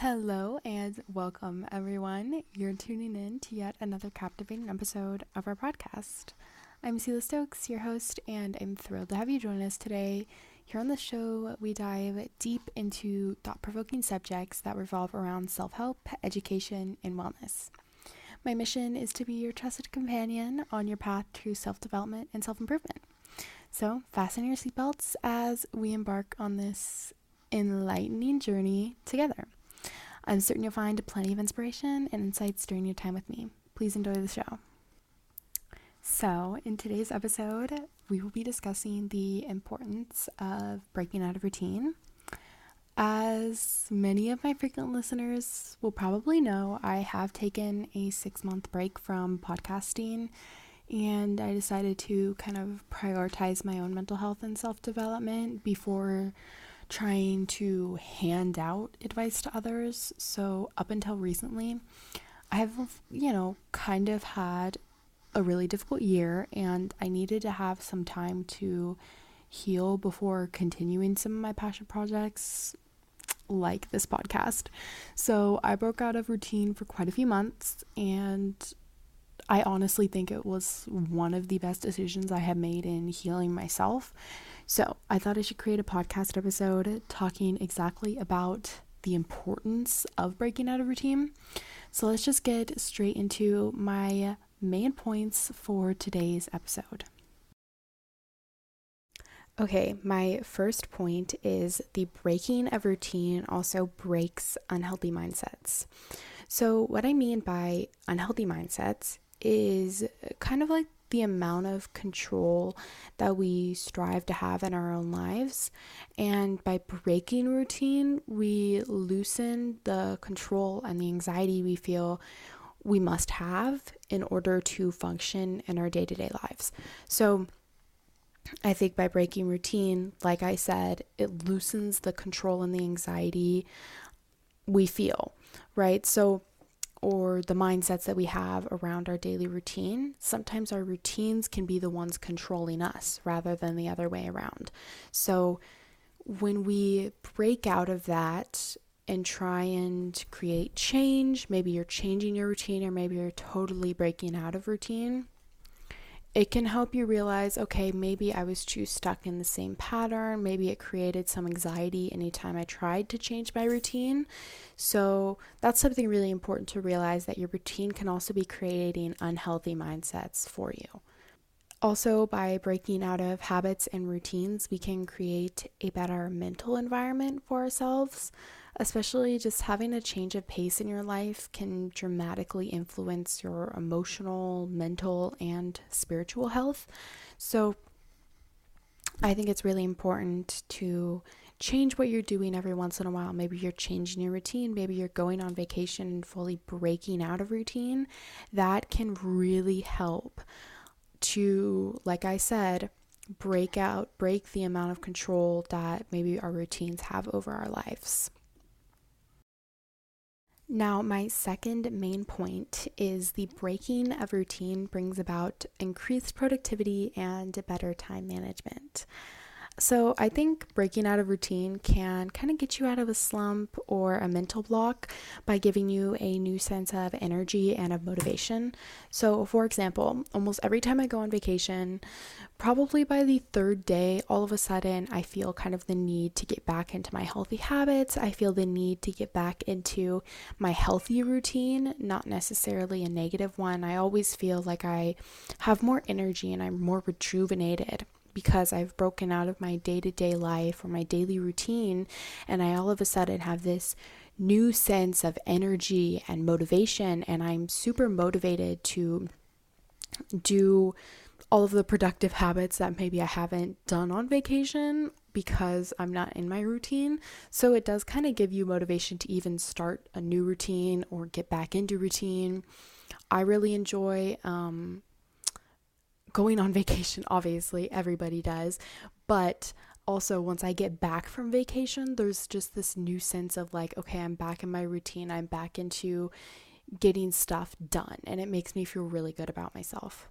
Hello and welcome, everyone. You're tuning in to yet another captivating episode of our podcast. I'm Selah Stokes, your host, and I'm thrilled to have you join us today. Here on the show, we dive deep into thought provoking subjects that revolve around self help, education, and wellness. My mission is to be your trusted companion on your path to self development and self improvement. So, fasten your seatbelts as we embark on this enlightening journey together. I'm certain you'll find plenty of inspiration and insights during your time with me. Please enjoy the show. So, in today's episode, we will be discussing the importance of breaking out of routine. As many of my frequent listeners will probably know, I have taken a six month break from podcasting and I decided to kind of prioritize my own mental health and self development before trying to hand out advice to others. So, up until recently, I have, you know, kind of had a really difficult year and I needed to have some time to heal before continuing some of my passion projects like this podcast. So, I broke out of routine for quite a few months and I honestly think it was one of the best decisions I have made in healing myself so I thought I should create a podcast episode talking exactly about the importance of breaking out of routine. So let's just get straight into my main points for today's episode. Okay, my first point is the breaking of routine also breaks unhealthy mindsets. So, what I mean by unhealthy mindsets is kind of like the amount of control that we strive to have in our own lives. And by breaking routine, we loosen the control and the anxiety we feel we must have in order to function in our day to day lives. So, I think by breaking routine, like I said, it loosens the control and the anxiety we feel, right? So, or the mindsets that we have around our daily routine, sometimes our routines can be the ones controlling us rather than the other way around. So when we break out of that and try and create change, maybe you're changing your routine or maybe you're totally breaking out of routine, it can help you realize okay, maybe I was too stuck in the same pattern. Maybe it created some anxiety anytime I tried to change my routine. So, that's something really important to realize that your routine can also be creating unhealthy mindsets for you. Also, by breaking out of habits and routines, we can create a better mental environment for ourselves especially just having a change of pace in your life can dramatically influence your emotional, mental, and spiritual health. So, I think it's really important to change what you're doing every once in a while. Maybe you're changing your routine, maybe you're going on vacation and fully breaking out of routine. That can really help to, like I said, break out, break the amount of control that maybe our routines have over our lives. Now, my second main point is the breaking of routine brings about increased productivity and better time management. So, I think breaking out of routine can kind of get you out of a slump or a mental block by giving you a new sense of energy and of motivation. So, for example, almost every time I go on vacation, probably by the third day, all of a sudden, I feel kind of the need to get back into my healthy habits. I feel the need to get back into my healthy routine, not necessarily a negative one. I always feel like I have more energy and I'm more rejuvenated because I've broken out of my day to day life or my daily routine, and I all of a sudden have this new sense of energy and motivation, and I'm super motivated to do all of the productive habits that maybe I haven't done on vacation because I'm not in my routine. So it does kind of give you motivation to even start a new routine or get back into routine. I really enjoy um, going on vacation, obviously, everybody does. But also, once I get back from vacation, there's just this new sense of like, okay, I'm back in my routine, I'm back into getting stuff done, and it makes me feel really good about myself.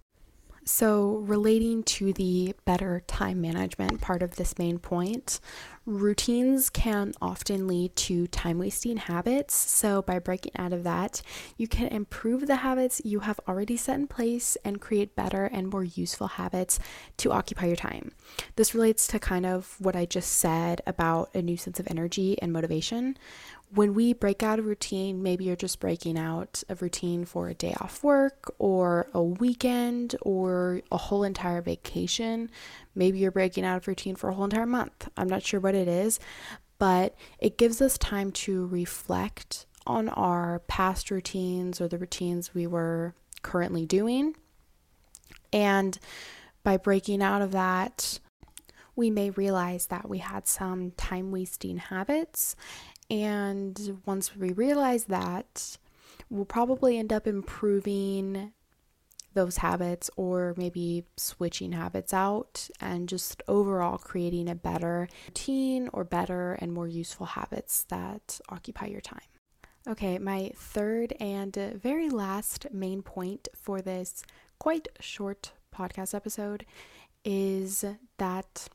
So, relating to the better time management part of this main point, routines can often lead to time wasting habits. So, by breaking out of that, you can improve the habits you have already set in place and create better and more useful habits to occupy your time. This relates to kind of what I just said about a new sense of energy and motivation when we break out of routine, maybe you're just breaking out of routine for a day off work or a weekend or a whole entire vacation. Maybe you're breaking out of routine for a whole entire month. I'm not sure what it is, but it gives us time to reflect on our past routines or the routines we were currently doing. And by breaking out of that, we may realize that we had some time wasting habits and once we realize that, we'll probably end up improving those habits or maybe switching habits out and just overall creating a better routine or better and more useful habits that occupy your time. Okay, my third and very last main point for this quite short podcast episode is that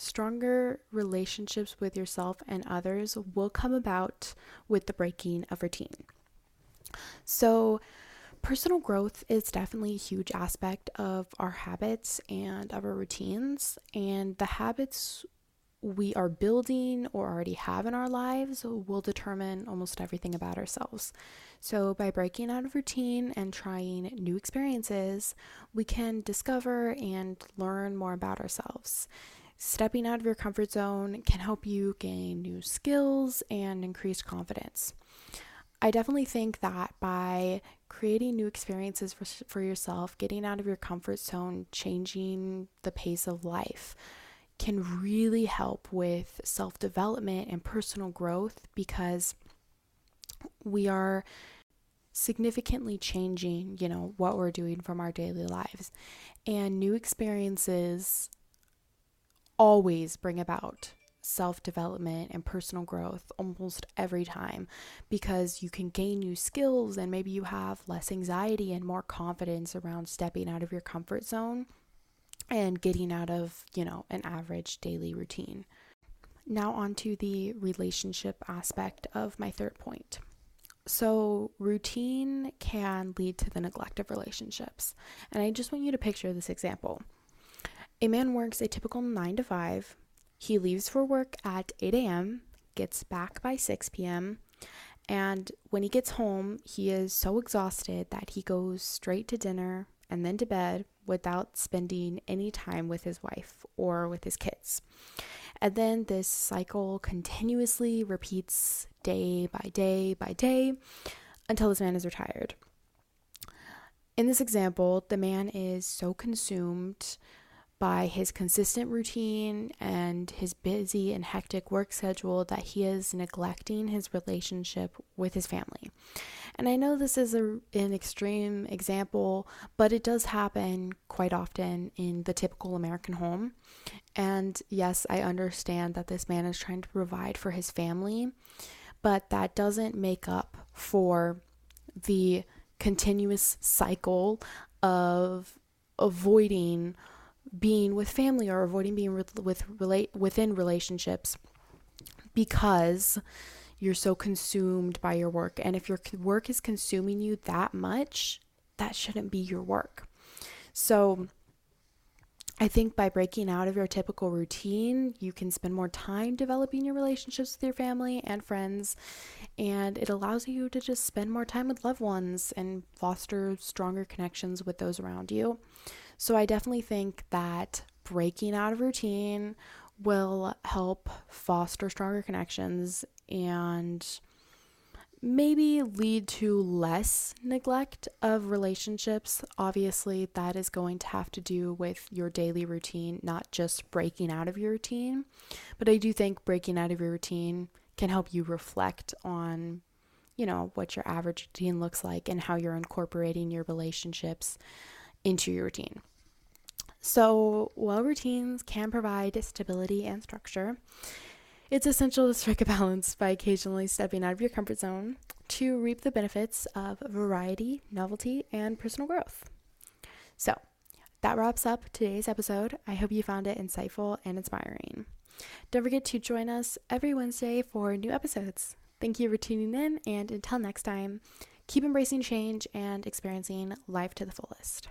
Stronger relationships with yourself and others will come about with the breaking of routine. So, personal growth is definitely a huge aspect of our habits and of our routines, and the habits we are building or already have in our lives will determine almost everything about ourselves. So, by breaking out of routine and trying new experiences, we can discover and learn more about ourselves. Stepping out of your comfort zone can help you gain new skills and increase confidence. I definitely think that by creating new experiences for, for yourself, getting out of your comfort zone, changing the pace of life can really help with self development and personal growth because we are significantly changing, you know, what we're doing from our daily lives. And new experiences always bring about self development and personal growth almost every time because you can gain new skills and maybe you have less anxiety and more confidence around stepping out of your comfort zone and getting out of, you know, an average daily routine. Now, on to the relationship aspect of my third point. So, routine can lead to the neglect of relationships. And I just want you to picture this example. A man works a typical 9 to 5. He leaves for work at 8 a.m., gets back by 6 p.m., and when he gets home, he is so exhausted that he goes straight to dinner and then to bed without spending any time with his wife or with his kids. And then this cycle continuously repeats day by day by day until this man is retired. In this example, the man is so consumed by his consistent routine and his busy and hectic work schedule that he is neglecting his relationship with his family. And I know this is a, an extreme example, but it does happen quite often in the typical American home. And yes, I understand that this man is trying to provide for his family, but that doesn't make up for the continuous cycle of avoiding being with family or avoiding being with relate within relationships because you're so consumed by your work. And if your work is consuming you that much that shouldn't be your work. So I think by breaking out of your typical routine, you can spend more time developing your relationships with your family and friends, and it allows you to just spend more time with loved ones and foster stronger connections with those around you. So I definitely think that breaking out of routine will help foster stronger connections and maybe lead to less neglect of relationships. Obviously, that is going to have to do with your daily routine, not just breaking out of your routine. But I do think breaking out of your routine can help you reflect on, you know, what your average routine looks like and how you're incorporating your relationships into your routine. So, while routines can provide stability and structure, it's essential to strike a balance by occasionally stepping out of your comfort zone to reap the benefits of variety, novelty, and personal growth. So, that wraps up today's episode. I hope you found it insightful and inspiring. Don't forget to join us every Wednesday for new episodes. Thank you for tuning in, and until next time, keep embracing change and experiencing life to the fullest.